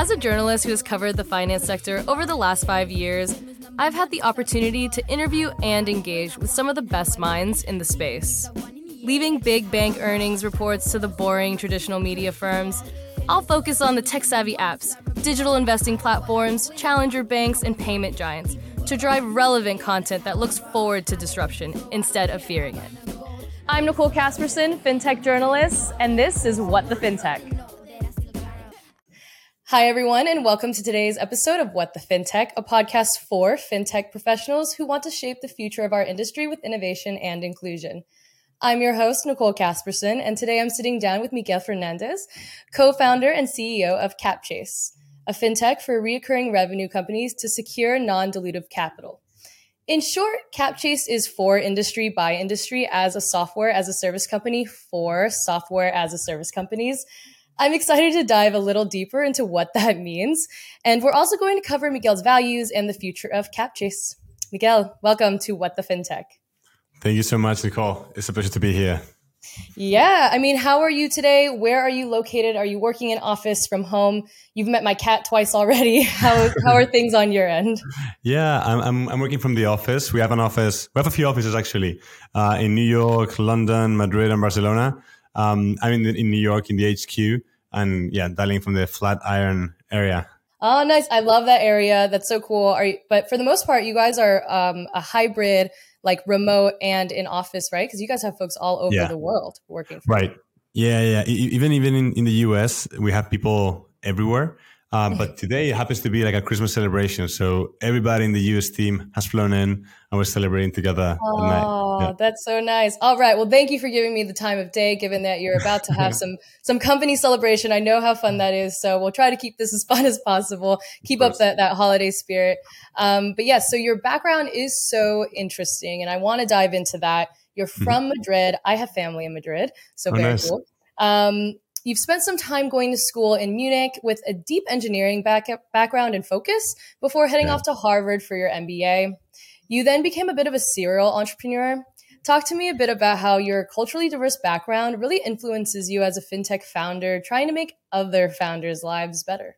As a journalist who has covered the finance sector over the last five years, I've had the opportunity to interview and engage with some of the best minds in the space. Leaving big bank earnings reports to the boring traditional media firms, I'll focus on the tech savvy apps, digital investing platforms, challenger banks, and payment giants to drive relevant content that looks forward to disruption instead of fearing it. I'm Nicole Casperson, FinTech journalist, and this is What the FinTech. Hi, everyone, and welcome to today's episode of What the FinTech, a podcast for FinTech professionals who want to shape the future of our industry with innovation and inclusion. I'm your host, Nicole Casperson, and today I'm sitting down with Miguel Fernandez, co founder and CEO of CapChase, a fintech for reoccurring revenue companies to secure non dilutive capital. In short, CapChase is for industry by industry as a software as a service company for software as a service companies. I'm excited to dive a little deeper into what that means. And we're also going to cover Miguel's values and the future of CapChase. Miguel, welcome to What the FinTech. Thank you so much, Nicole. It's a pleasure to be here. Yeah. I mean, how are you today? Where are you located? Are you working in office from home? You've met my cat twice already. How, how are things on your end? Yeah, I'm, I'm, I'm, working from the office. We have an office. We have a few offices actually uh, in New York, London, Madrid, and Barcelona. Um, I'm in, the, in New York in the HQ and yeah, dialing from the Flatiron area. Oh, nice. I love that area. That's so cool. Are you, but for the most part, you guys are um, a hybrid like remote and in office, right? Because you guys have folks all over yeah. the world working. right. You. Yeah, yeah. Even even in, in the US, we have people everywhere. Uh, but today it happens to be like a Christmas celebration. So everybody in the US team has flown in and we're celebrating together oh, yeah. that's so nice. All right. Well, thank you for giving me the time of day, given that you're about to have some, some company celebration. I know how fun that is. So we'll try to keep this as fun as possible. Keep up that, that holiday spirit. Um, but yes, yeah, so your background is so interesting and I want to dive into that. You're mm-hmm. from. Madrid. I have family in Madrid. So oh, very nice. cool. Um, You've spent some time going to school in Munich with a deep engineering back- background and focus before heading yeah. off to Harvard for your MBA. You then became a bit of a serial entrepreneur. Talk to me a bit about how your culturally diverse background really influences you as a fintech founder, trying to make other founders' lives better.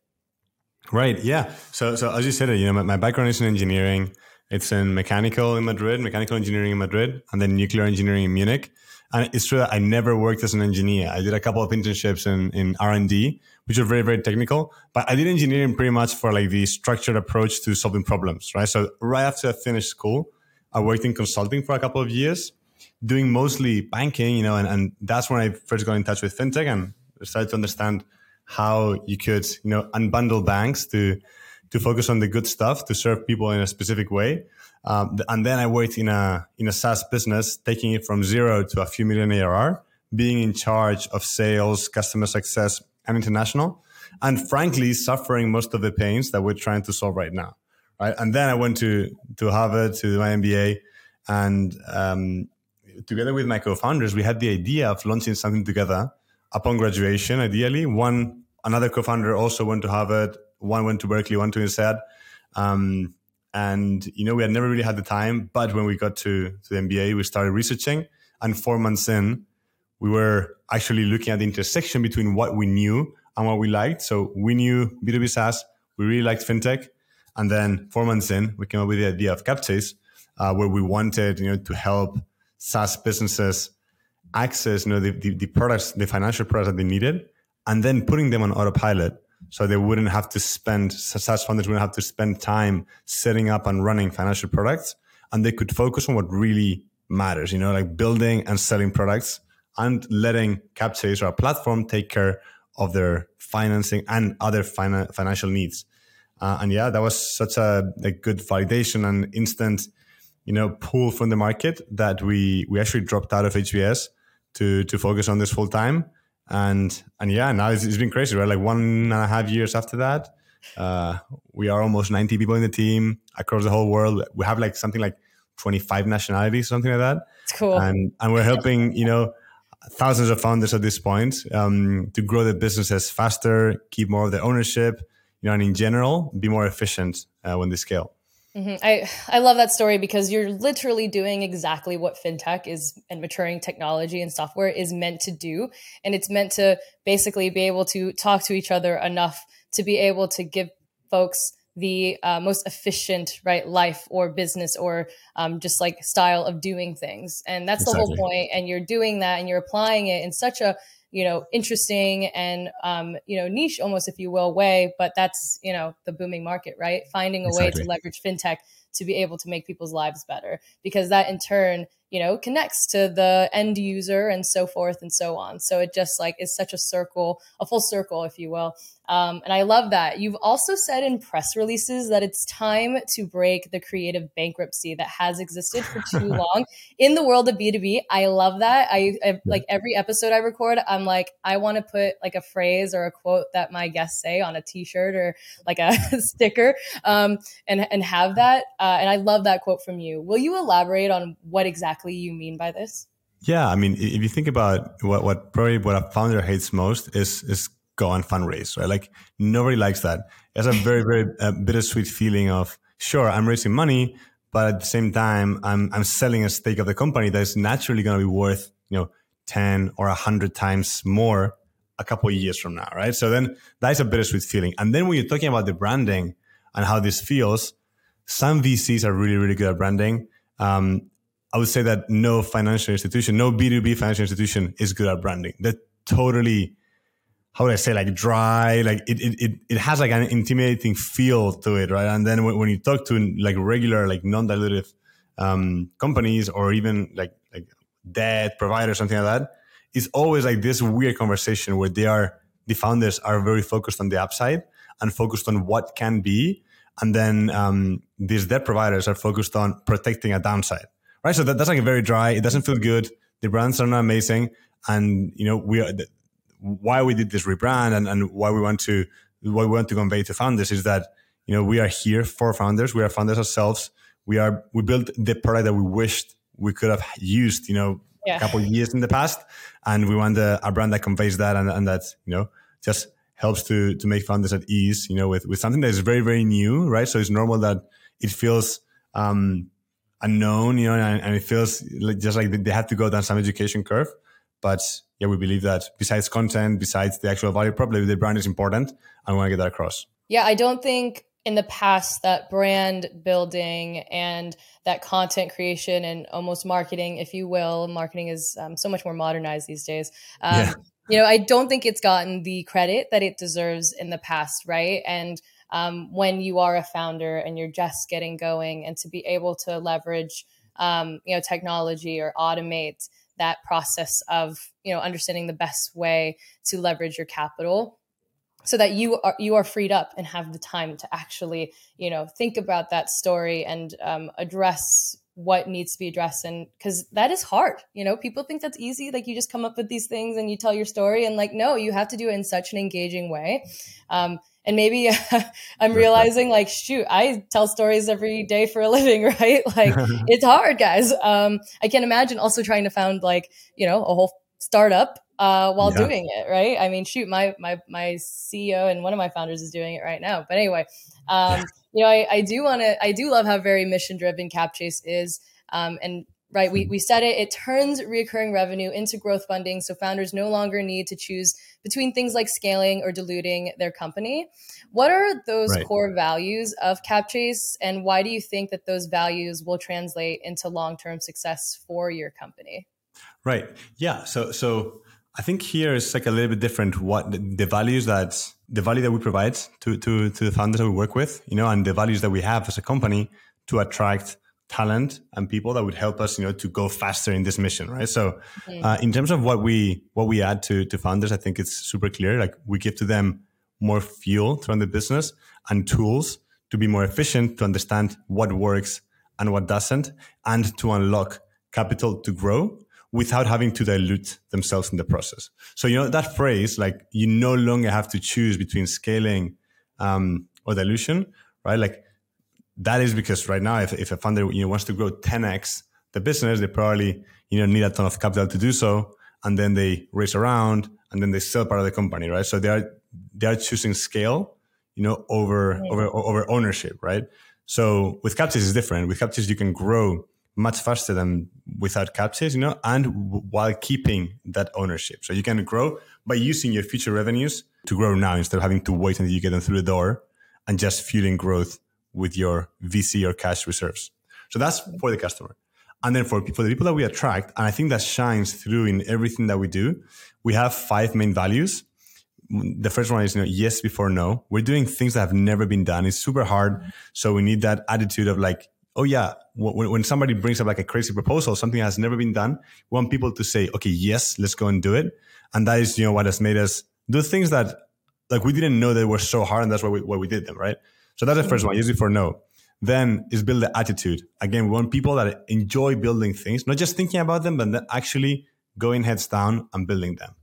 Right. Yeah. So, so as you said, you know, my, my background is in engineering. It's in mechanical in Madrid, mechanical engineering in Madrid, and then nuclear engineering in Munich. And it's true that I never worked as an engineer. I did a couple of internships in, in R&D, which are very, very technical, but I did engineering pretty much for like the structured approach to solving problems, right? So right after I finished school, I worked in consulting for a couple of years, doing mostly banking, you know, and, and that's when I first got in touch with fintech and started to understand how you could, you know, unbundle banks to, to focus on the good stuff to serve people in a specific way. Um, and then I worked in a in a SaaS business, taking it from zero to a few million ARR, being in charge of sales, customer success, and international, and frankly, suffering most of the pains that we're trying to solve right now. Right, and then I went to to Harvard to do my MBA, and um, together with my co-founders, we had the idea of launching something together upon graduation. Ideally, one another co-founder also went to Harvard, one went to Berkeley, one to INSEAD. Um, and, you know, we had never really had the time. But when we got to, to the MBA, we started researching. And four months in, we were actually looking at the intersection between what we knew and what we liked. So we knew B2B SaaS, we really liked fintech. And then four months in, we came up with the idea of CapChase, uh, where we wanted, you know, to help SaaS businesses access, you know, the, the, the products, the financial products that they needed, and then putting them on autopilot so they wouldn't have to spend, SaaS founders wouldn't have to spend time setting up and running financial products and they could focus on what really matters, you know, like building and selling products and letting CapChase or a platform take care of their financing and other fina- financial needs. Uh, and yeah, that was such a, a good validation and instant, you know, pull from the market that we, we actually dropped out of HBS to, to focus on this full time and and yeah, now it's, it's been crazy, right? Like one and a half years after that, uh, we are almost 90 people in the team across the whole world. We have like something like 25 nationalities, something like that. It's cool. And and we're helping, you know, thousands of founders at this point um, to grow their businesses faster, keep more of their ownership, you know, and in general, be more efficient uh, when they scale. Mm-hmm. I I love that story because you're literally doing exactly what fintech is and maturing technology and software is meant to do, and it's meant to basically be able to talk to each other enough to be able to give folks the uh, most efficient right life or business or um, just like style of doing things and that's exactly. the whole point and you're doing that and you're applying it in such a you know interesting and um, you know niche almost if you will way but that's you know the booming market right finding a exactly. way to leverage fintech to be able to make people's lives better because that in turn you know connects to the end user and so forth and so on so it just like is such a circle a full circle if you will um, and I love that. You've also said in press releases that it's time to break the creative bankruptcy that has existed for too long in the world of B2B. I love that. I, I like every episode I record, I'm like, I want to put like a phrase or a quote that my guests say on a t-shirt or like a sticker um, and, and have that. Uh, and I love that quote from you. Will you elaborate on what exactly you mean by this? Yeah, I mean, if you think about what, what probably what a founder hates most is is go and fundraise, right? Like nobody likes that. It's a very, very uh, bittersweet feeling of, sure, I'm raising money, but at the same time, I'm, I'm selling a stake of the company that is naturally going to be worth, you know, 10 or 100 times more a couple of years from now, right? So then that is a bittersweet feeling. And then when you're talking about the branding and how this feels, some VCs are really, really good at branding. Um, I would say that no financial institution, no B2B financial institution is good at branding. They're totally how would I say like dry, like it, it, it, it has like an intimidating feel to it, right? And then when, when you talk to like regular, like non-dilutive um, companies or even like like debt providers, something like that, it's always like this weird conversation where they are the founders are very focused on the upside and focused on what can be, and then um, these debt providers are focused on protecting a downside, right? So that, that's like very dry. It doesn't feel good. The brands are not amazing, and you know we are why we did this rebrand and, and why we want to what we want to convey to founders is that you know we are here for founders. We are founders ourselves. We are we built the product that we wished we could have used you know yeah. a couple of years in the past. And we want a, a brand that conveys that and, and that you know just helps to to make founders at ease you know with with something that is very very new right? So it's normal that it feels um unknown you know and, and it feels like just like they have to go down some education curve but yeah, we believe that besides content, besides the actual value prop, the brand is important and we want to get that across. Yeah, I don't think in the past that brand building and that content creation and almost marketing, if you will, marketing is um, so much more modernized these days. Um, yeah. You know, I don't think it's gotten the credit that it deserves in the past, right? And um, when you are a founder and you're just getting going, and to be able to leverage, um, you know, technology or automate that process of you know understanding the best way to leverage your capital so that you are you are freed up and have the time to actually you know think about that story and um, address what needs to be addressed. And because that is hard you know people think that's easy. Like you just come up with these things and you tell your story and like no you have to do it in such an engaging way. Um, and maybe i'm realizing like shoot i tell stories every day for a living right like it's hard guys um, i can't imagine also trying to found like you know a whole startup uh, while yeah. doing it right i mean shoot my my my ceo and one of my founders is doing it right now but anyway um, you know i, I do want to i do love how very mission driven capchase is um, and right? We, we said it, it turns recurring revenue into growth funding. So founders no longer need to choose between things like scaling or diluting their company. What are those right. core values of CapChase and why do you think that those values will translate into long-term success for your company? Right. Yeah. So, so I think here is like a little bit different. What the, the values that the value that we provide to, to, to the founders that we work with, you know, and the values that we have as a company to attract talent and people that would help us, you know, to go faster in this mission, right? So, uh, in terms of what we what we add to to founders, I think it's super clear. Like we give to them more fuel to run the business and tools to be more efficient, to understand what works and what doesn't, and to unlock capital to grow without having to dilute themselves in the process. So, you know, that phrase, like you no longer have to choose between scaling um, or dilution, right? Like that is because right now, if, if a funder you know, wants to grow 10x the business, they probably you know need a ton of capital to do so, and then they raise around, and then they sell part of the company, right? So they are they are choosing scale, you know, over over over ownership, right? So with Capchase it's different. With Capchase you can grow much faster than without Capchase, you know, and w- while keeping that ownership. So you can grow by using your future revenues to grow now instead of having to wait until you get them through the door and just fueling growth with your VC or cash reserves. So that's for the customer. And then for, for the people that we attract, and I think that shines through in everything that we do, we have five main values. The first one is, you know, yes before no. We're doing things that have never been done. It's super hard. So we need that attitude of like, oh yeah, when, when somebody brings up like a crazy proposal, something that has never been done, we want people to say, okay, yes, let's go and do it. And that is, you know, what has made us do things that like we didn't know they were so hard. And that's why we, why we did them. Right. So that's the first hmm. one, yes for no. Then is build the attitude. Again, we want people that enjoy building things, not just thinking about them, but actually going heads down and building them.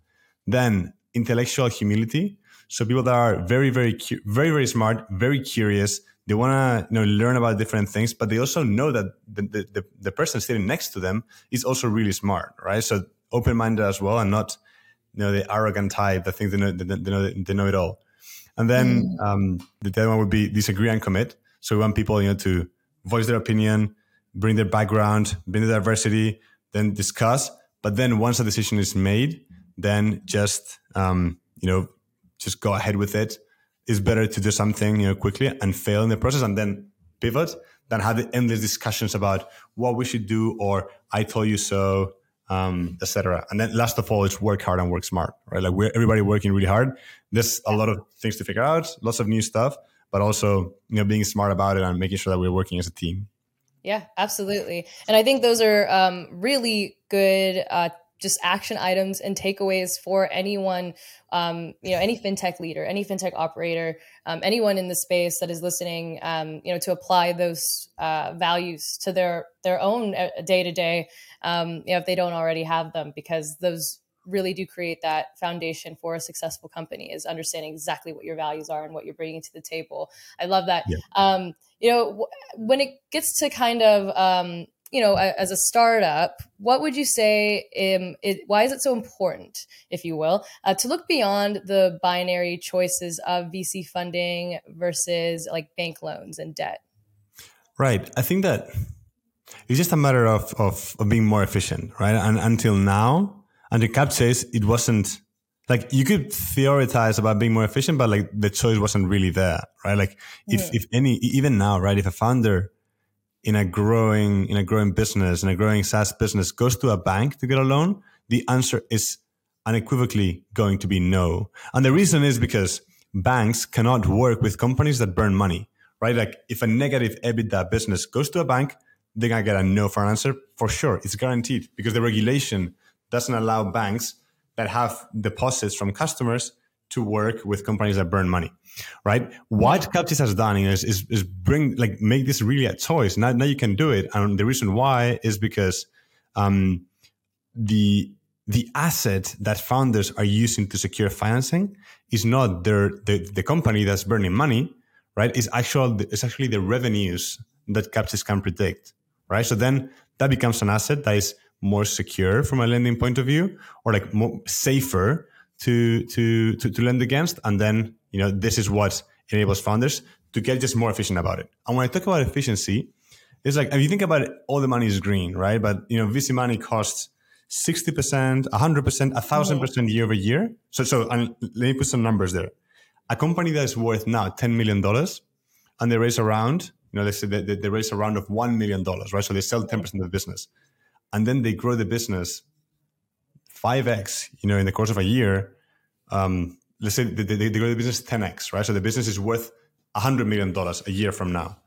Then intellectual humility. So people that are very, very, very, very smart, very curious. They want to you know learn about different things, but they also know that the, the, the person sitting next to them is also really smart, right? So open minded as well, and not you know the arrogant type that thinks they know they, know they know it all. And then mm. um, the third one would be disagree and commit. So we want people, you know, to voice their opinion, bring their background, bring the diversity, then discuss. But then once a decision is made, then just um, you know, just go ahead with it. It's better to do something, you know, quickly and fail in the process and then pivot than have the endless discussions about what we should do or I told you so, um, etc. And then last of all, it's work hard and work smart, right? Like we're everybody working really hard. There's a lot of things to figure out, lots of new stuff, but also you know being smart about it and making sure that we're working as a team. Yeah, absolutely. And I think those are um, really good. Uh, just action items and takeaways for anyone, um, you know, any fintech leader, any fintech operator, um, anyone in the space that is listening, um, you know, to apply those uh, values to their their own day to day, you know, if they don't already have them, because those really do create that foundation for a successful company is understanding exactly what your values are and what you're bringing to the table. I love that. Yeah. Um, you know, w- when it gets to kind of, um, you know, a, as a startup, what would you say? Um, it, why is it so important, if you will, uh, to look beyond the binary choices of VC funding versus like bank loans and debt? Right. I think that it's just a matter of, of, of being more efficient, right? And until now, and the Capchase, it wasn't like you could theorize about being more efficient, but like the choice wasn't really there, right? Like if, yeah. if any, even now, right? If a founder in a growing, in a growing business, in a growing SaaS business goes to a bank to get a loan, the answer is unequivocally going to be no. And the reason is because banks cannot work with companies that burn money, right? Like if a negative EBITDA business goes to a bank, they're to get a no for an answer for sure. It's guaranteed because the regulation doesn't allow banks that have deposits from customers to work with companies that burn money, right? What Capchase has done is, is, is, bring, like, make this really a choice. Now, now you can do it. And the reason why is because, um, the, the asset that founders are using to secure financing is not their, the, the company that's burning money, right? It's actual, it's actually the revenues that Capchase can predict, right? So then that becomes an asset that is more secure from a lending point of view or like more safer to, to, to, to lend against. And then, you know, this is what enables founders to get just more efficient about it. And when I talk about efficiency, it's like, if you think about it, all the money is green, right? But, you know, VC money costs 60%, 100%, 1000% year over year. So, so, and let me put some numbers there. A company that is worth now $10 million and they raise around, you know, let's say they, they raise a round of $1 million, right? So they sell 10% of the business and then they grow the business 5x, you know, in the course of a year, um, let's say they, they, they, the business 10x, right? So the business is worth $100 million a year from now.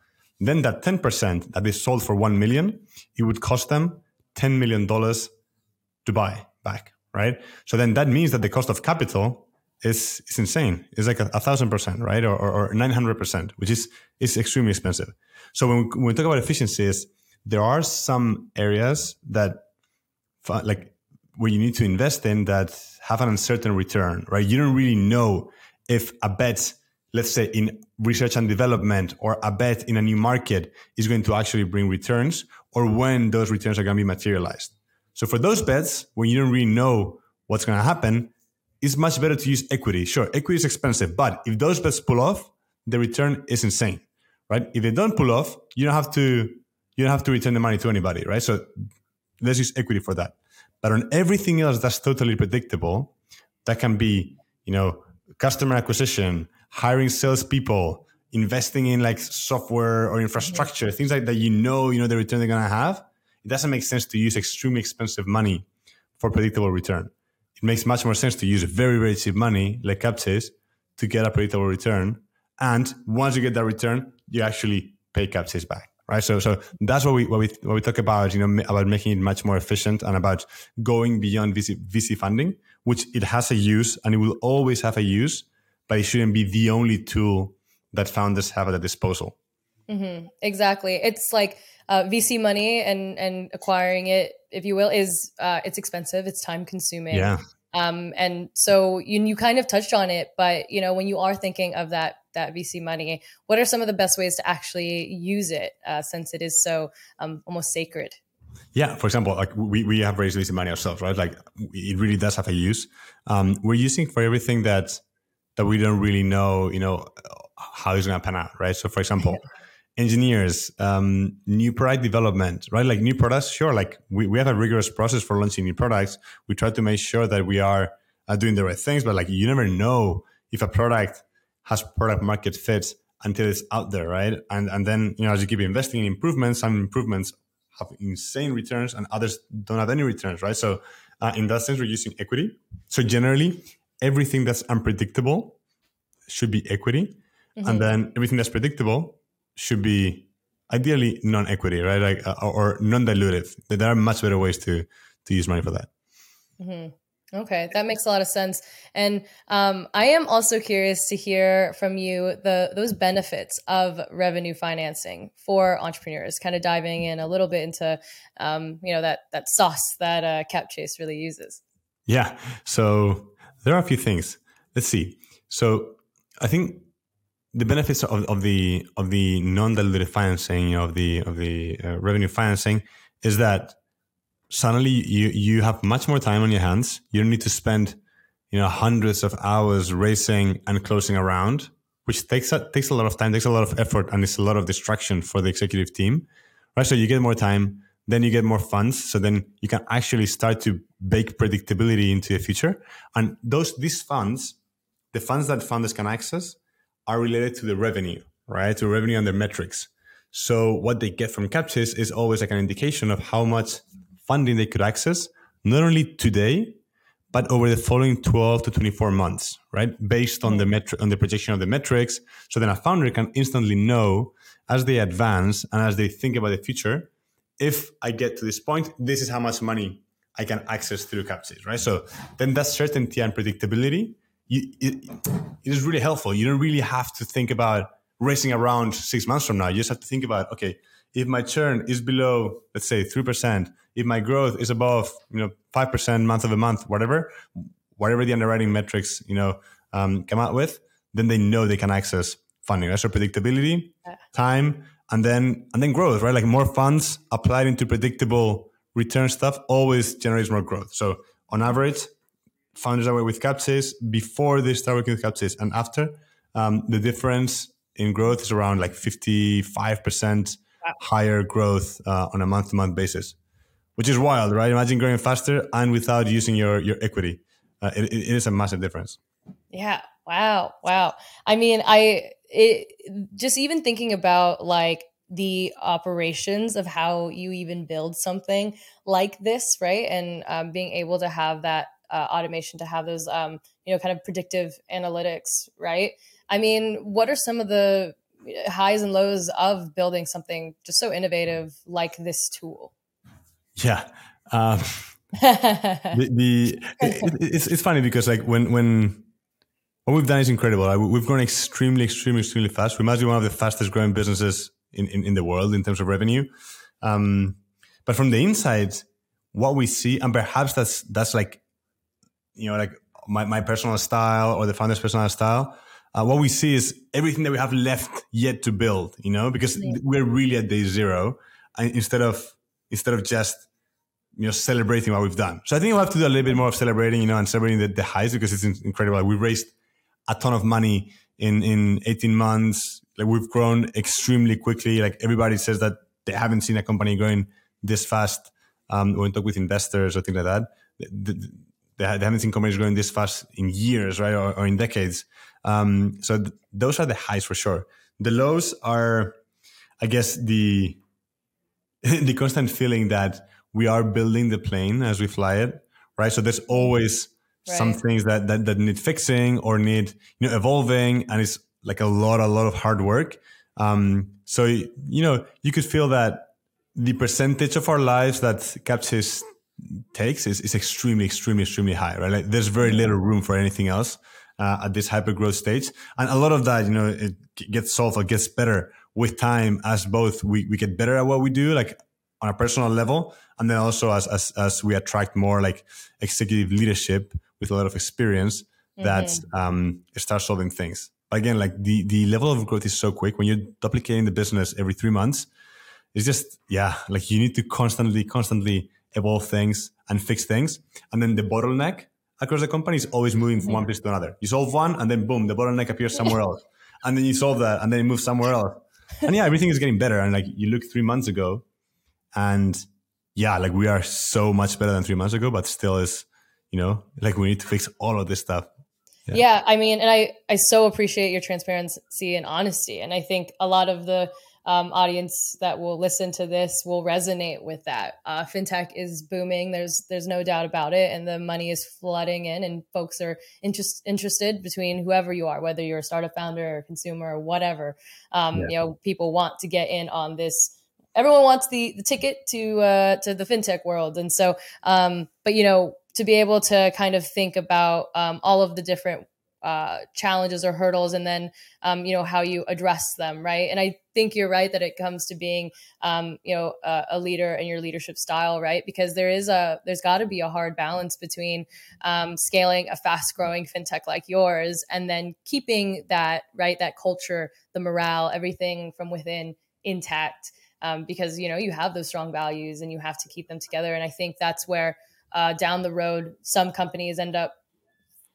Then that 10% that they sold for 1 million, it would cost them $10 million to buy back, right? So then that means that the cost of capital is, is insane. It's like a, a thousand percent, right? Or, or, or 900%, which is, is extremely expensive. So when we, when we talk about efficiencies, there are some areas that like where you need to invest in that have an uncertain return, right? You don't really know if a bet, let's say in research and development or a bet in a new market is going to actually bring returns or when those returns are going to be materialized. So for those bets, when you don't really know what's going to happen, it's much better to use equity. Sure, equity is expensive, but if those bets pull off, the return is insane right? If they don't pull off, you don't have to you don't have to return the money to anybody, right? So let's use equity for that. But on everything else that's totally predictable, that can be, you know, customer acquisition, hiring salespeople, investing in like software or infrastructure, things like that you know, you know the return they're gonna have. It doesn't make sense to use extremely expensive money for predictable return. It makes much more sense to use very, very cheap money, like Capchase, to get a predictable return. And once you get that return, you actually pay Capchase back right? So, so that's what we what we what we talk about, you know, about making it much more efficient and about going beyond VC, VC funding, which it has a use and it will always have a use, but it shouldn't be the only tool that founders have at their disposal. Mm-hmm. Exactly. It's like uh, VC money and and acquiring it, if you will, is uh, it's expensive. It's time consuming. Yeah. Um, and so you you kind of touched on it, but you know when you are thinking of that that VC money, what are some of the best ways to actually use it uh, since it is so um, almost sacred? Yeah, for example, like we, we have raised VC money ourselves, right? Like it really does have a use. Um, we're using for everything that that we don't really know, you know, how it's going to pan out, right? So, for example, engineers, um, new product development, right? Like new products, sure. Like we, we have a rigorous process for launching new products. We try to make sure that we are uh, doing the right things, but like you never know if a product has product market fit until it's out there, right? And and then you know as you keep investing in improvements, some improvements have insane returns and others don't have any returns, right? So uh, in that sense, we're using equity. So generally, everything that's unpredictable should be equity, mm-hmm. and then everything that's predictable should be ideally non-equity, right? Like uh, or non-dilutive. There are much better ways to to use money for that. Mm-hmm. Okay, that makes a lot of sense. And um, I am also curious to hear from you the those benefits of revenue financing for entrepreneurs. Kind of diving in a little bit into um, you know that that sauce that uh, CapChase really uses. Yeah. So there are a few things. Let's see. So I think the benefits of, of the of the non-dilutive financing of the of the uh, revenue financing is that suddenly you you have much more time on your hands. You don't need to spend you know hundreds of hours racing and closing around, which takes a, takes a lot of time, takes a lot of effort, and it's a lot of distraction for the executive team. Right, so you get more time, then you get more funds, so then you can actually start to bake predictability into the future. And those these funds, the funds that funders can access, are related to the revenue, right? To revenue and their metrics. So what they get from Capchase is always like an indication of how much funding they could access, not only today, but over the following 12 to 24 months, right? Based on the metri- on the projection of the metrics. So then a founder can instantly know as they advance and as they think about the future, if I get to this point, this is how much money I can access through Capchase, right? So then that certainty and predictability, you, it, it is really helpful. You don't really have to think about racing around six months from now. You just have to think about, okay, if my churn is below, let's say, 3%, if my growth is above, you know, 5% month over month, whatever, whatever the underwriting metrics, you know, um, come out with, then they know they can access funding. Right? So predictability, time, and then, and then growth, right? Like more funds applied into predictable return stuff always generates more growth. So on average, founders are with Capchase before they start working with Capchase and after, um, the difference in growth is around like 55% higher growth uh, on a month to month basis, which is wild, right? Imagine growing faster and without using your, your equity. Uh, it, it is a massive difference. Yeah. Wow. Wow. I mean, I, it, just even thinking about like the operations of how you even build something like this, right? And um, being able to have that uh, automation, to have those, um, you know, kind of predictive analytics, right? I mean, what are some of the highs and lows of building something just so innovative like this tool? Yeah. Um, the, the it, it's, it's funny because like when when what we've done is incredible. Like we've grown extremely, extremely, extremely fast. We must be one of the fastest growing businesses in, in, in the world in terms of revenue. Um, but from the inside, what we see, and perhaps that's that's like, you know, like my, my personal style or the founder's personal style uh, what we see is everything that we have left yet to build, you know, because yeah. we're really at day zero and instead of, instead of just, you know, celebrating what we've done. So I think we'll have to do a little bit more of celebrating, you know, and celebrating the, the highs because it's incredible. We raised a ton of money in, in 18 months, like we've grown extremely quickly. Like everybody says that they haven't seen a company growing this fast. Um, when you talk with investors or things like that, they, they, haven't seen companies growing this fast in years, right, or, or in decades. Um, so th- those are the highs for sure. The lows are, I guess, the the constant feeling that we are building the plane as we fly it, right? So there's always right. some things that, that that need fixing or need you know evolving, and it's like a lot, a lot of hard work. Um, so you know, you could feel that the percentage of our lives that Capchase takes is, is extremely, extremely, extremely high, right? Like there's very little room for anything else uh, at this hyper growth stage, and a lot of that, you know, it gets solved or gets better with time as both we, we get better at what we do, like on a personal level, and then also as as, as we attract more like executive leadership with a lot of experience mm-hmm. that um, starts solving things again, like the the level of growth is so quick when you're duplicating the business every three months. It's just yeah, like you need to constantly, constantly evolve things and fix things, and then the bottleneck across the company is always moving from one place to another. You solve one, and then boom, the bottleneck appears somewhere else, and then you solve that, and then it moves somewhere else. And yeah, everything is getting better. And like you look three months ago, and yeah, like we are so much better than three months ago, but still is, you know, like we need to fix all of this stuff yeah. yeah. I mean, and I I so appreciate your transparency and honesty, and I think a lot of the um, audience that will listen to this will resonate with that. Uh, fintech is booming. There's there's no doubt about it, and the money is flooding in, and folks are interest, interested between whoever you are, whether you're a startup founder or consumer or whatever. Um, yeah. You know, people want to get in on this. Everyone wants the the ticket to uh, to the fintech world, and so, um, but you know, to be able to kind of think about um, all of the different uh, challenges or hurdles and then um, you know how you address them right? And i think you're right that it comes to being um, you know a, a, leader and your leadership style right? Because there is a there's got to be a hard balance between um, scaling a fast growing fintech like yours and then keeping that right that culture the morale everything from within intact um, because you know you have those strong values and you have to keep them together. And i think that's where uh, down the road, some companies end up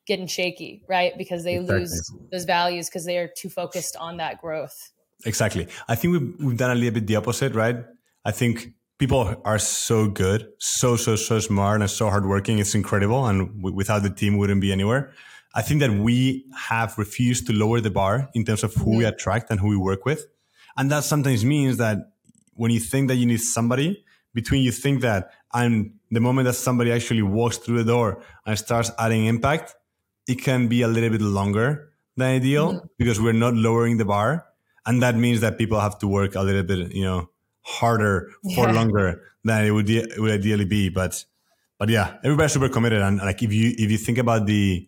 getting shaky, right? Because they exactly. lose those values because they are too focused on that growth. Exactly. I think we've, we've done a little bit the opposite, right? I think people are so good, so, so, so smart and so hardworking. It's incredible. And w- without the team, wouldn't be anywhere. I think that we have refused to lower the bar in terms of who mm-hmm. we attract and who we work with. And that sometimes means that when you think that you need somebody, between you think that and the moment that somebody actually walks through the door and starts adding impact, it can be a little bit longer than ideal mm-hmm. because we're not lowering the bar. And that means that people have to work a little bit, you know, harder for yeah. longer than it would, it would ideally be. But, but yeah, everybody's super committed. And like, if you, if you think about the,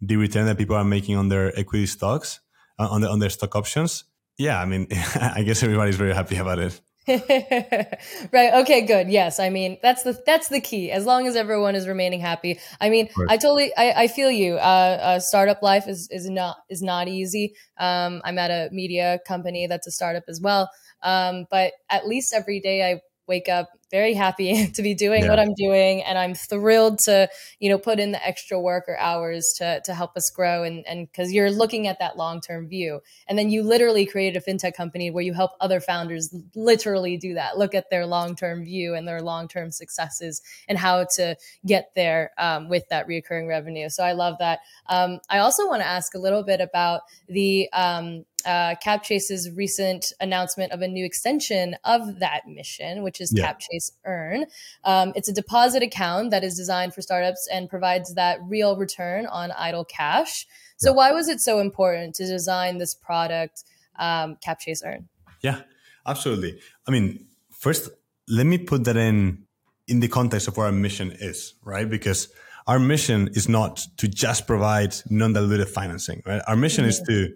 the return that people are making on their equity stocks, uh, on, the, on their stock options, yeah, I mean, I guess everybody's very happy about it. right. Okay. Good. Yes. I mean, that's the that's the key. As long as everyone is remaining happy. I mean, I totally. I, I feel you. Uh, uh, startup life is is not is not easy. Um, I'm at a media company that's a startup as well. Um, but at least every day I wake up very happy to be doing yeah. what I'm doing. And I'm thrilled to, you know, put in the extra work or hours to, to help us grow. And, and cause you're looking at that long-term view. And then you literally created a fintech company where you help other founders literally do that. Look at their long-term view and their long-term successes and how to get there um, with that reoccurring revenue. So I love that. Um, I also want to ask a little bit about the, um, uh, CapChase's recent announcement of a new extension of that mission, which is yeah. CapChase Earn. Um, it's a deposit account that is designed for startups and provides that real return on idle cash. So, yeah. why was it so important to design this product, um, CapChase Earn? Yeah, absolutely. I mean, first, let me put that in in the context of what our mission is, right? Because our mission is not to just provide non-dilutive financing, right? Our mission mm-hmm. is to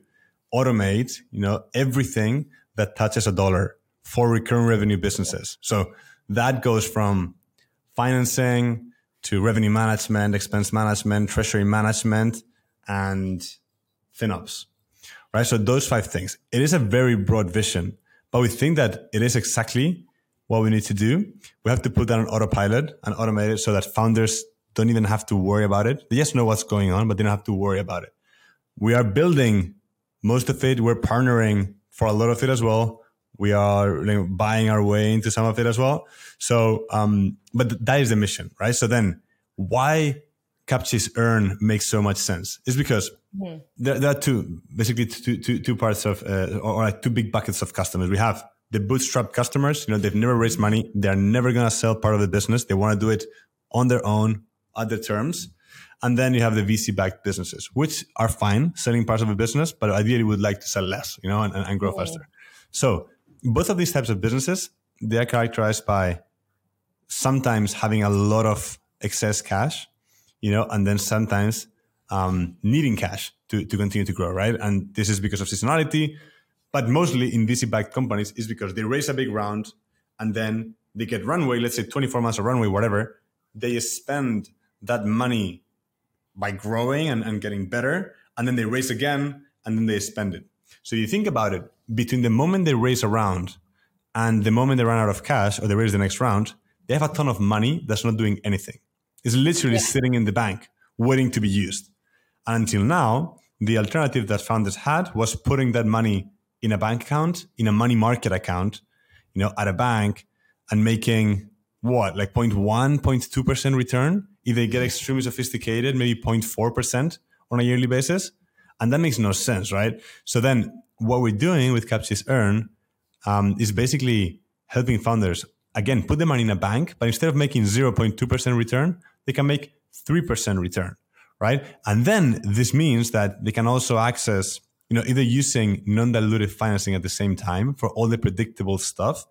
automate, you know, everything that touches a dollar for recurring revenue businesses. So that goes from financing to revenue management, expense management, treasury management, and FinOps. Right. So those five things. It is a very broad vision, but we think that it is exactly what we need to do. We have to put that on autopilot and automate it so that founders don't even have to worry about it. They just know what's going on, but they don't have to worry about it. We are building most of it. We're partnering for a lot of it as well. We are know, buying our way into some of it as well. So, um, but that is the mission, right? So then why Capchase Earn makes so much sense is because mm-hmm. there, there, are two, basically two, two, two parts of, uh, or like two big buckets of customers. We have the bootstrap customers, you know, they've never raised money. They're never going to sell part of the business. They want to do it on their own at their terms. And then you have the VC backed businesses, which are fine selling parts of a business, but ideally would like to sell less, you know, and, and grow faster. So both of these types of businesses, they are characterized by sometimes having a lot of excess cash, you know, and then sometimes um, needing cash to, to continue to grow, right? And this is because of seasonality, but mostly in VC backed companies is because they raise a big round and then they get runway, let's say 24 months of runway, whatever. They spend that money by growing and, and getting better. And then they raise again and then they spend it. So you think about it between the moment they raise a round and the moment they run out of cash or they raise the next round, they have a ton of money that's not doing anything. It's literally yeah. sitting in the bank waiting to be used. And until now, the alternative that founders had was putting that money in a bank account, in a money market account, you know, at a bank and making what, like 0.1, 0.2% return if they get extremely sophisticated, maybe 0.4% on a yearly basis. And that makes no sense, right? So then what we're doing with Capchase Earn um, is basically helping founders, again, put the money in a bank, but instead of making 0.2% return, they can make 3% return, right? And then this means that they can also access, you know, either using non-dilutive financing at the same time for all the predictable stuff,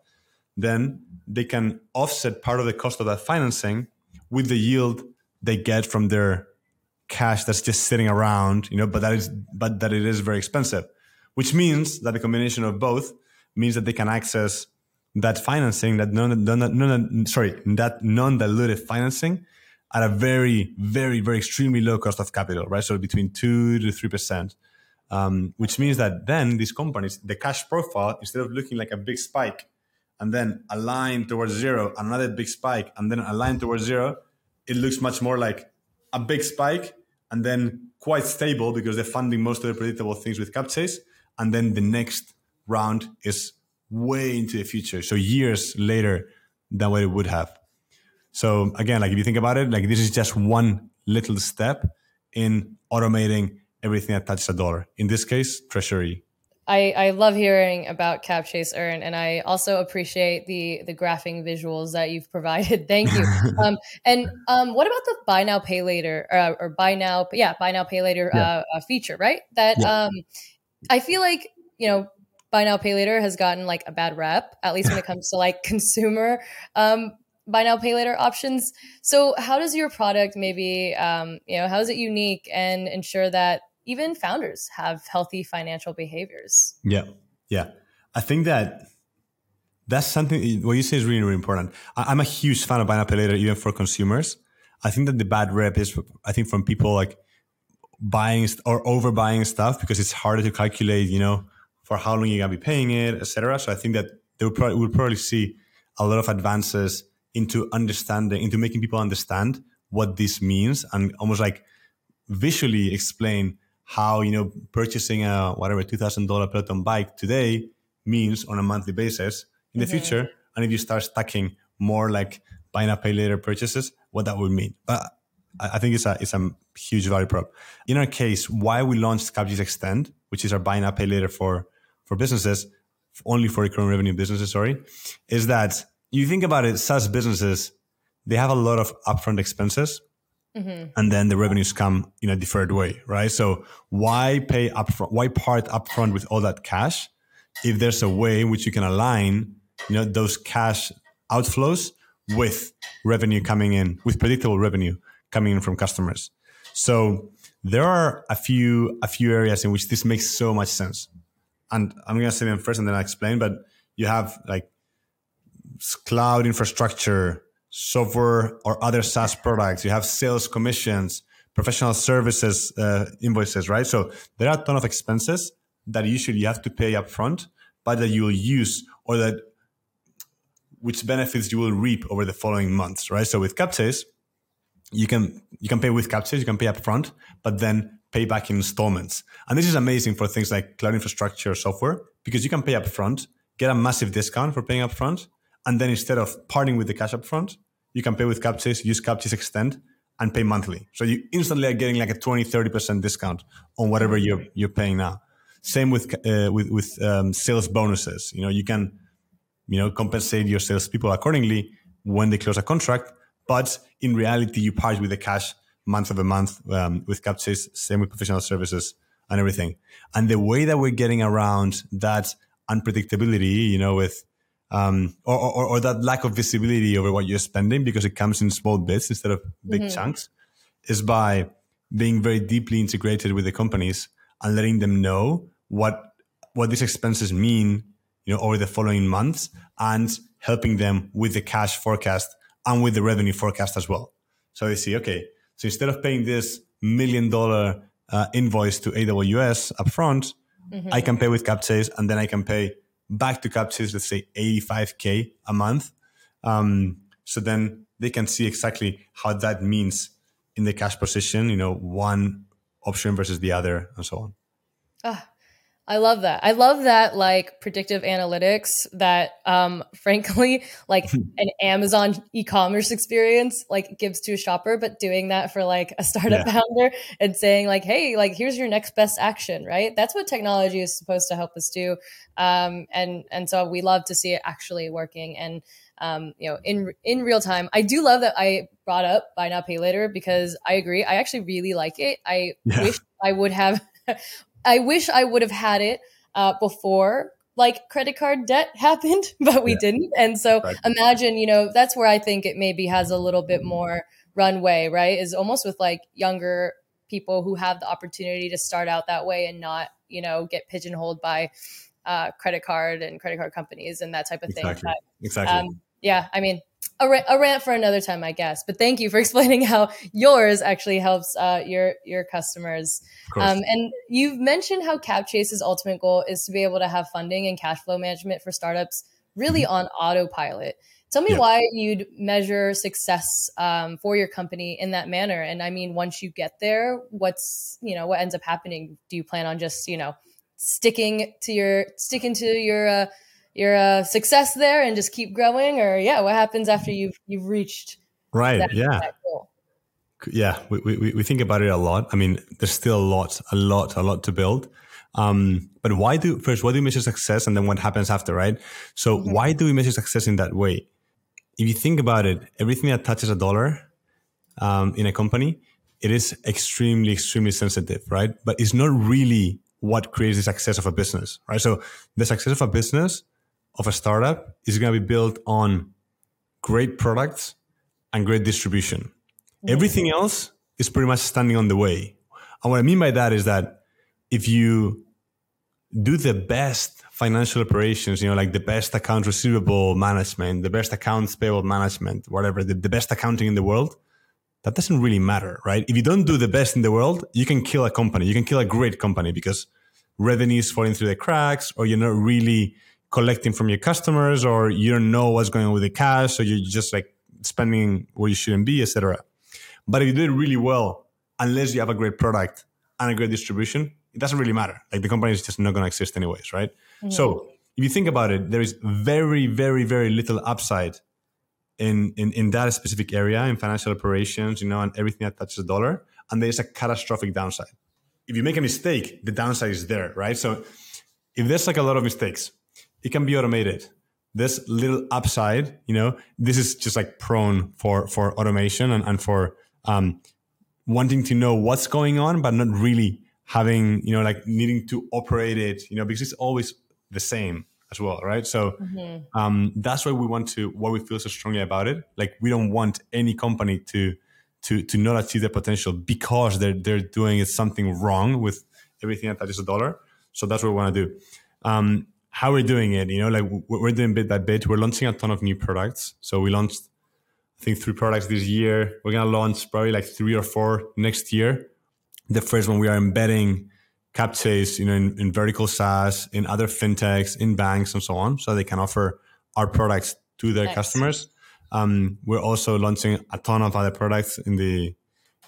then they can offset part of the cost of that financing with the yield they get from their cash that's just sitting around, you know, but that is but that it is very expensive, which means that the combination of both means that they can access that financing, that non, non, non sorry, that non-dilutive financing at a very, very, very extremely low cost of capital, right? So between two to three percent, um, which means that then these companies, the cash profile, instead of looking like a big spike and then a line towards zero, another big spike, and then a line towards zero, it looks much more like a big spike and then quite stable because they're funding most of the predictable things with Capchase. And then the next round is way into the future. So years later than what it would have. So again, like if you think about it, like this is just one little step in automating everything that touches a dollar. In this case, treasury I, I love hearing about Cap Chase Earn, and I also appreciate the the graphing visuals that you've provided. Thank you. um, and um, what about the buy now pay later uh, or buy now? Yeah, buy now pay later yeah. uh, feature, right? That yeah. um, I feel like you know buy now pay later has gotten like a bad rep, at least when it comes to like consumer um, buy now pay later options. So how does your product maybe um, you know how is it unique and ensure that even founders have healthy financial behaviors. Yeah. Yeah. I think that that's something what you say is really, really important. I, am a huge fan of buy now pay later, even for consumers. I think that the bad rep is, I think, from people like buying or overbuying stuff because it's harder to calculate, you know, for how long you're gonna be paying it, etc. So I think that they will probably, would probably see a lot of advances into understanding, into making people understand what this means and almost like visually explain how you know purchasing a whatever two thousand dollar Peloton bike today means on a monthly basis in the mm-hmm. future, and if you start stacking more like buy now pay later purchases, what that would mean. But I think it's a it's a huge value prop. In our case, why we launched Capchase Extend, which is our buy now pay later for for businesses, only for recurring revenue businesses. Sorry, is that you think about it, SaaS businesses they have a lot of upfront expenses Mm-hmm. And then the revenues come in a deferred way, right? So why pay upfront? Why part upfront with all that cash? If there's a way in which you can align, you know, those cash outflows with revenue coming in, with predictable revenue coming in from customers. So there are a few a few areas in which this makes so much sense. And I'm gonna say them first, and then I explain. But you have like cloud infrastructure, software or other SaaS products. You have sales commissions, professional services uh, invoices, right? So there are a ton of expenses that usually you have to pay upfront, but that you will use or that which benefits you will reap over the following months, right? So with Capchase, you can you can pay with Capchase, you can pay upfront, but then pay back in installments. And this is amazing for things like cloud infrastructure software because you can pay up front, get a massive discount for paying up front, and then instead of parting with the cash up front, you can pay with Capchase, use Capchase Extend, and pay monthly. So you instantly are getting like a 20, 30% discount on whatever you're, you're paying now. Same with, uh, with, with um, sales bonuses. You know, you can, you know, compensate your salespeople accordingly when they close a contract. But in reality, you part with the cash month over month um, with Capchase, same with professional services and everything. And the way that we're getting around that unpredictability, you know, with um, or, or, or, that lack of visibility over what you're spending because it comes in small bits instead of big mm-hmm. chunks is by being very deeply integrated with the companies and letting them know what what these expenses mean you know over the following months and helping them with the cash forecast and with the revenue forecast as well so they see okay so instead of paying this million dollar uh, invoice to aws upfront mm-hmm. i can pay with capchase and then i can pay back to Capchase, let's say 85K a month. Um, so then they can see exactly how that means in the cash position, you know, one option versus the other and so on. Ah, I love that. I love that like predictive analytics that um frankly like an Amazon e-commerce experience like gives to a shopper but doing that for like a startup yeah. founder and saying like hey like here's your next best action, right? That's what technology is supposed to help us do. Um and and so we love to see it actually working and um, you know, in in real time. I do love that I brought up buy now pay later because I agree. I actually really like it. I yeah. wish I would have I wish I would have had it uh, before like credit card debt happened, but we yeah. didn't. And so right. imagine, you know, that's where I think it maybe has a little bit more runway, right? Is almost with like younger people who have the opportunity to start out that way and not, you know, get pigeonholed by uh, credit card and credit card companies and that type of exactly. thing. But, exactly. Um, yeah, I mean, a, ra- a, rant for another time, I guess. But thank you for explaining how yours actually helps uh, your your customers. Um, and you've mentioned how Capchase's ultimate goal is to be able to have funding and cash flow management for startups really mm-hmm. on autopilot. Tell me yeah. why you'd measure success um, for your company in that manner. And I mean, once you get there, what's you know what ends up happening? Do you plan on just you know sticking to your sticking to your uh, your uh, success there and just keep growing or yeah what happens after you've you've reached right that, yeah. that yeah we, we, we think about it a lot. I mean there's still a lot a lot a lot to build. Um, but why do first why do we measure success and then what happens after right? So mm-hmm. why do we measure success in that way? If you think about it everything that touches a dollar um, in a company it is extremely extremely sensitive right? But it's not really what creates the success of a business right? So the success of a business of a startup is going to be built on great products and great distribution. Mm. Everything else is pretty much standing on the way. And what I mean by that is that if you do the best financial operations, you know, like the best account receivable management, the best accounts payable management, whatever, the, the best accounting in the world, that doesn't really matter, right? If you don't do the best in the world, you can kill a company. You can kill a great company because revenue is falling through the cracks or you're not really collecting from your customers or you don't know what's going on with the cash so you're just like spending where you shouldn't be etc but if you do it really well unless you have a great product and a great distribution it doesn't really matter. Like the company is just not going to exist anyways right? Mm-hmm. so if you think about it there is very very very little upside in, in in that specific area in financial operations you know and everything that touches a dollar and there's a catastrophic downside. If you make a mistake the downside is there right? So if there's like a lot of mistakes it can be automated. This little upside, you know, this is just like prone for for automation and, and for um, wanting to know what's going on, but not really having, you know, like needing to operate it, you know, because it's always the same as well, right? So mm-hmm. um, that's why we want to, why we feel so strongly about it. Like we don't want any company to to to not achieve their potential because they're they're doing something wrong with everything that touches a dollar. So that's what we want to do. Um, how we're doing it. You know, like we're doing bit by bit. We're launching a ton of new products. So we launched, I think, three products this year. We're gonna launch probably like three or four next year. The first one we are embedding Capchase, you know, in, in vertical SaaS, in other fintechs, in banks, and so on, so they can offer our products to their nice. customers. Um, we're also launching a ton of other products in the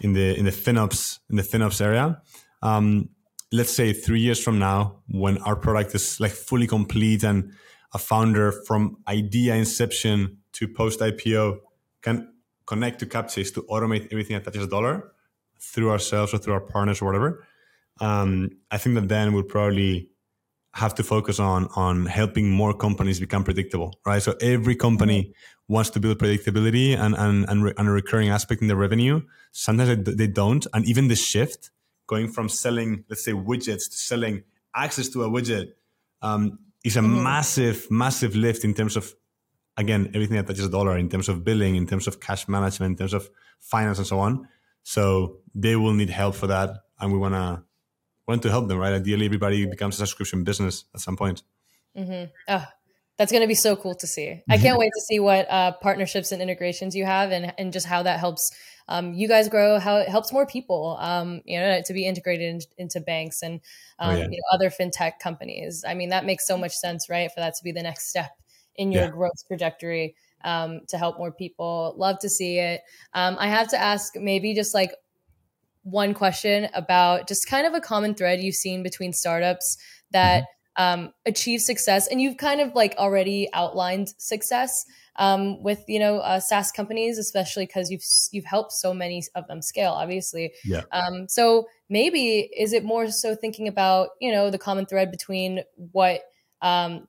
in the in the FinOps in the FinOps area. Um, let's say three years from now, when our product is like fully complete and a founder from idea inception to post IPO can connect to Capchase to automate everything that touches dollar through ourselves or through our partners or whatever, um, I think that then we'll probably have to focus on on helping more companies become predictable, right? So every company wants to build predictability and and and, re- and a recurring aspect in their revenue. Sometimes they, they don't, and even the shift going from selling, let's say, widgets to selling access to a widget um, is a mm-hmm. massive, massive lift in terms of again everything that touches a dollar in terms of billing, in terms of cash management, in terms of finance, and so on. So they will need help for that, and we want to want to help them, right? Ideally, everybody becomes a subscription business at some point. Mm-hmm. Oh, that's going to be so cool to see. I can't wait to see what uh, partnerships and integrations you have, and and just how that helps um, you guys grow, how it helps more people, um, you know, to be integrated in, into banks and oh, um, oh, yeah. you know, other fintech companies. I mean, that makes so much sense, right? For that to be the next step in your yeah. growth trajectory um, to help more people. Love to see it. Um, I have to ask, maybe just like one question about just kind of a common thread you've seen between startups that mm-hmm. um, achieve success, and you've kind of like already outlined success um, with you know uh, SaaS companies, especially because you've you've helped so many of them scale, obviously. Yeah. Um, so maybe is it more so thinking about you know the common thread between what um,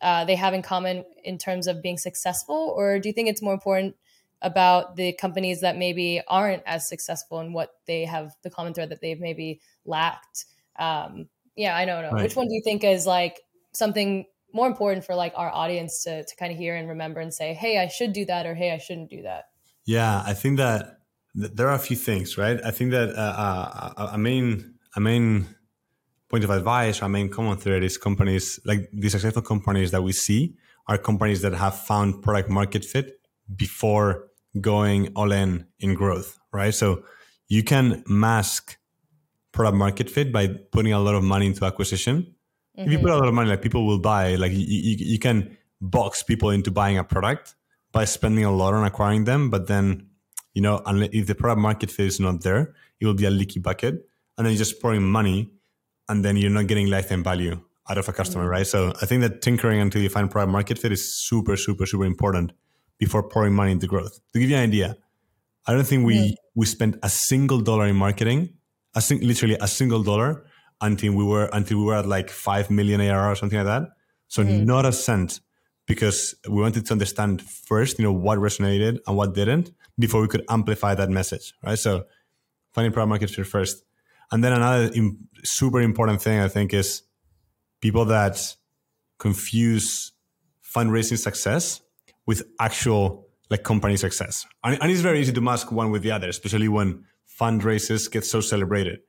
uh, they have in common in terms of being successful, or do you think it's more important? about the companies that maybe aren't as successful and what they have the common thread that they've maybe lacked. Um, yeah, I don't know. Right. Which one do you think is like something more important for like our audience to to kind of hear and remember and say, hey, I should do that, or hey, I shouldn't do that. Yeah, I think that there are a few things, right? I think that uh, uh, a main a main point of advice, a main common thread is companies like the successful companies that we see are companies that have found product market fit before going all in in growth, right? So you can mask product market fit by putting a lot of money into acquisition. Mm-hmm. If you put a lot of money, like people will buy, like you, you, you can box people into buying a product by spending a lot on acquiring them. But then, you know, if the product market fit is not there, it will be a leaky bucket. And then you're just pouring money and then you're not getting lifetime value out of a customer, mm-hmm. right? So I think that tinkering until you find product market fit is super, super, super important before pouring money into growth. To give you an idea, I don't think we mm. we spent a single dollar in marketing, a sing, literally a single dollar until we were until we were at like five million ARR or something like that. So mm. not a cent because we wanted to understand first, you know, what resonated and what didn't before we could amplify that message, right? So finding product market fit first, and then another super important thing I think is people that confuse fundraising success with actual like company success. And, and it's very easy to mask one with the other, especially when fundraisers get so celebrated.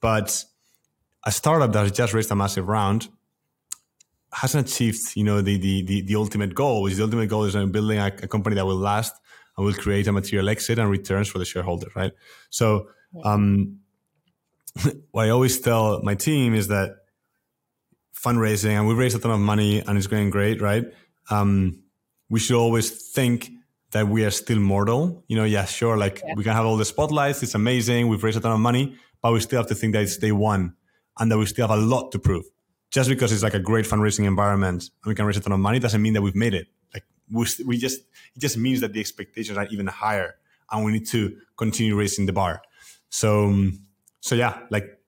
But a startup that has just raised a massive round hasn't achieved, you know, the the the, the ultimate goal. Which the ultimate goal is building a, a, company that will last and will create a material exit and returns for the shareholder, right? So, um, what I always tell my team is that fundraising, and we've raised a ton of money and it's going great, right? Um, we should always think that we are still mortal. You know, yeah, sure, like yeah. we can have all the spotlights, it's amazing, we've raised a ton of money, but we still have to think that it's day one and that we still have a lot to prove. Just because it's like a great fundraising environment and we can raise a ton of money doesn't mean that we've made it. Like we, we just, it just means that the expectations are even higher and we need to continue raising the bar. So, um, so yeah, like,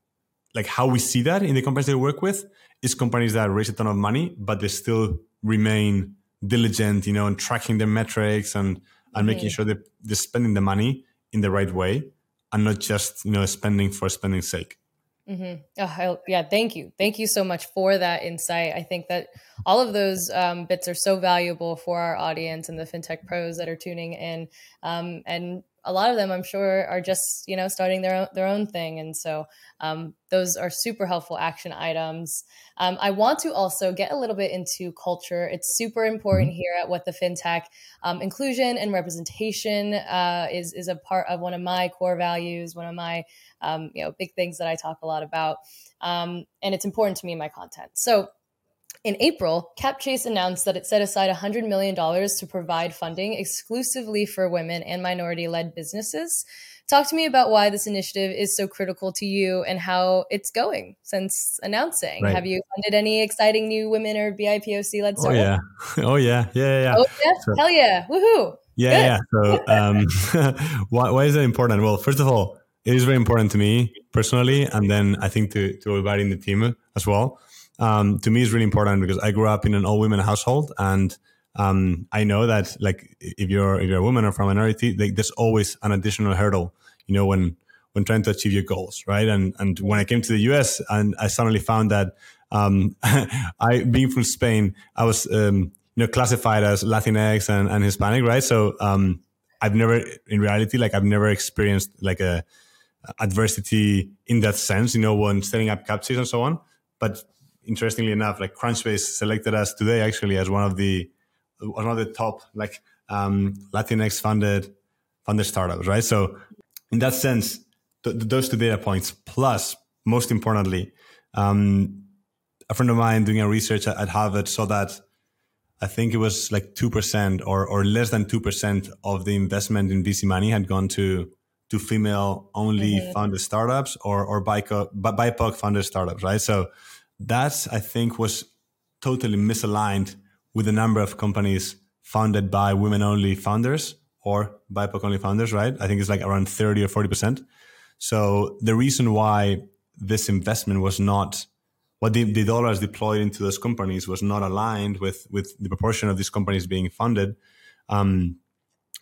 like how we see that in the companies that we work with is companies that raise a ton of money, but they still remain diligent, you know, and tracking their metrics and and making sure that they're spending the money in the right way and not just you know spending for spending's sake. Mm-hmm. Oh, yeah, thank you. Thank you so much for that insight. I think that all of those um, bits are so valuable for our audience and the fintech pros that are tuning in. Um, and a lot of them, I'm sure, are just you know starting their own, their own thing, and so um, those are super helpful action items. Um, I want to also get a little bit into culture. It's super important mm-hmm. here at What the FinTech. Um, inclusion and representation uh, is is a part of one of my core values, one of my um, you know big things that I talk a lot about, um, and it's important to me in my content. So in April, Capchase announced that it set aside $100 million to provide funding exclusively for women and minority led businesses talk to me about why this initiative is so critical to you and how it's going since announcing. Right. Have you funded any exciting new women or BIPOC led startups? Oh yeah, oh yeah, yeah, yeah. Oh yeah, so, hell yeah, woohoo! Yeah, Good. yeah. So, um, why, why is that important? Well, first of all, it is very important to me personally, and then I think to to everybody in the team as well. Um, to me, it's really important because I grew up in an all women household, and um, I know that like if you're if you're a woman or from a minority, there's always an additional hurdle. You know when when trying to achieve your goals, right? And and when I came to the US, and I suddenly found that um, I being from Spain, I was um, you know classified as Latinx and, and Hispanic, right? So um, I've never, in reality, like I've never experienced like a adversity in that sense, you know, when setting up Capchase and so on. But interestingly enough, like Crunchbase selected us today actually as one of the one of the top like um, Latinx funded funded startups, right? So in that sense, th- those two data points plus, most importantly, um, a friend of mine doing a research at, at Harvard saw that I think it was like two percent or or less than two percent of the investment in VC money had gone to to female only mm-hmm. funded startups or or BIPOC, BIPOC funded startups, right? So that I think was totally misaligned with the number of companies founded by women only founders or BIPOC only founders, right? I think it's like around 30 or 40%. So the reason why this investment was not what the, the dollars deployed into those companies was not aligned with with the proportion of these companies being funded um,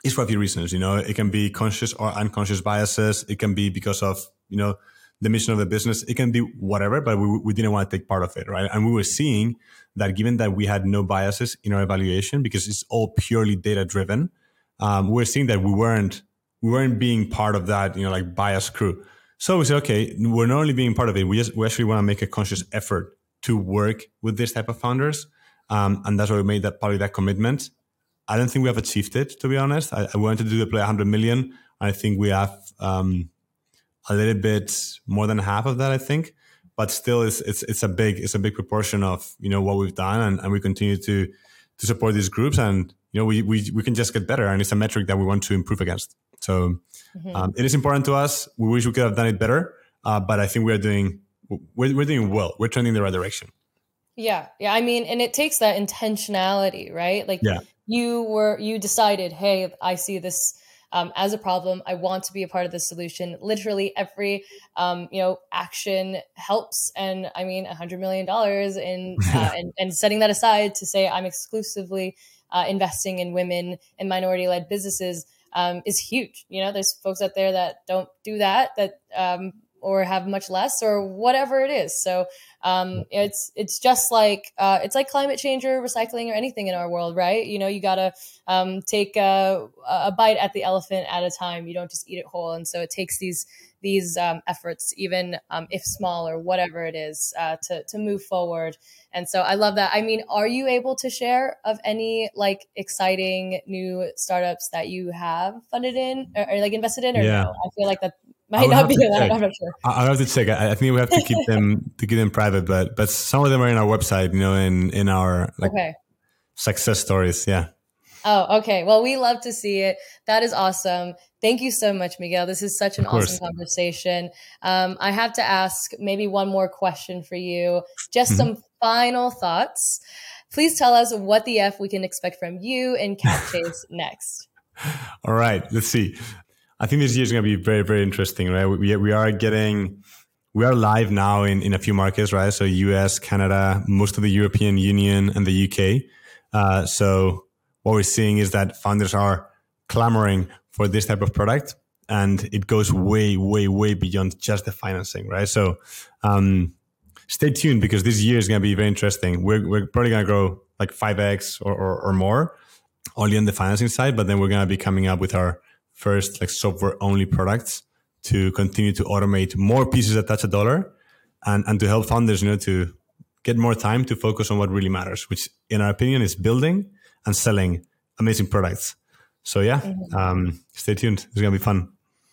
is for a few reasons. You know, it can be conscious or unconscious biases. It can be because of you know the mission of the business. It can be whatever, but we, we didn't want to take part of it, right? And we were seeing that given that we had no biases in our evaluation because it's all purely data driven, um, we're seeing that we weren't we weren't being part of that, you know, like bias crew. So we said, okay, we're not only being part of it, we just we actually want to make a conscious effort to work with this type of founders, um, and that's why we made that probably that commitment. I don't think we have achieved it, to be honest. I, I wanted to do the play 100 million. I think we have um, a little bit more than half of that, I think. But still, it's it's it's a big it's a big proportion of you know what we've done, and, and we continue to to support these groups, and you know we we we can just get better, and it's a metric that we want to improve against. So mm-hmm. um, it is important to us. We wish we could have done it better, uh, but I think we are doing we're, we're doing well. We're trending in the right direction. Yeah, yeah. I mean, and it takes that intentionality, right? Like yeah. you were you decided, hey, I see this um, as a problem. I want to be a part of the solution. Literally every um, you know action helps, and I mean, a hundred million dollars in uh, and, and setting that aside to say I'm exclusively uh, investing in women and minority led businesses. Um, is huge. You know, there's folks out there that don't do that, that um, or have much less or whatever it is. So um, it's it's just like uh, it's like climate change or recycling or anything in our world, right? You know, you gotta um, take a, a, bite at the elephant at a time. You don't just eat it whole, and so it takes these these um, efforts, even um, if small or whatever it is, uh, to to move forward. And so I love that. I mean, are you able to share of any like exciting new startups that you have funded in or, or like invested in? Or yeah. no? I feel like that might not be allowed. I'm not sure. I'll have to check. I, I think we have to keep them to keep them private, but but some of them are in our website. You know, in in our like okay. success stories. Yeah. Oh, okay. Well, we love to see it. That is awesome. Thank you so much, Miguel. This is such an awesome conversation. Um, I have to ask maybe one more question for you. Just mm-hmm. some final thoughts. Please tell us what the F we can expect from you and Capchase next. All right, let's see. I think this year is going to be very, very interesting, right? We, we are getting, we are live now in, in a few markets, right? So US, Canada, most of the European Union and the UK. Uh, so what we're seeing is that founders are clamoring for this type of product and it goes way, way, way beyond just the financing, right? So, um, stay tuned because this year is going to be very interesting. We're, we're probably going to grow like 5x or, or, or more only on the financing side, but then we're going to be coming up with our first like software only products to continue to automate more pieces that touch a dollar and, and to help founders, you know, to get more time to focus on what really matters, which in our opinion is building and selling amazing products. So yeah, mm-hmm. um, stay tuned. It's going to be fun.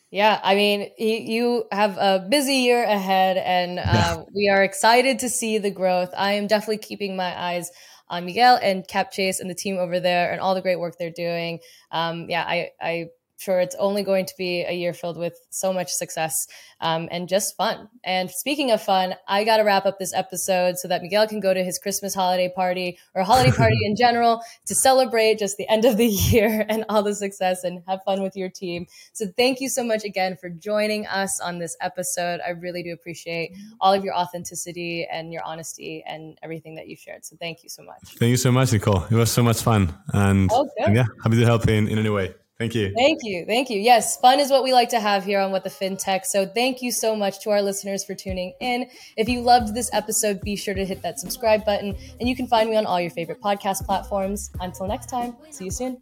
Yeah, I mean, you have a busy year ahead, and uh, yeah. we are excited to see the growth. I am definitely keeping my eyes on Miguel and Capchase and the team over there, and all the great work they're doing. Um, yeah, I, I sure it's only going to be a year filled with so much success um, and just fun. And speaking of fun, I got to wrap up this episode so that Miguel can go to his Christmas holiday party or holiday party in general to celebrate just the end of the year and all the success and have fun with your team. So thank you so much again for joining us on this episode. I really do appreciate all of your authenticity and your honesty and everything that you shared. So thank you so much. Thank you so much, Nicole. It was so much fun. And, and yeah, happy to help in, in any way. Thank you. Thank you. Thank you. Yes, fun is what we like to have here on What the FinTech. So thank you so much to our listeners for tuning in. If you loved this episode, be sure to hit that subscribe button. And you can find me on all your favorite podcast platforms. Until next time, see you soon.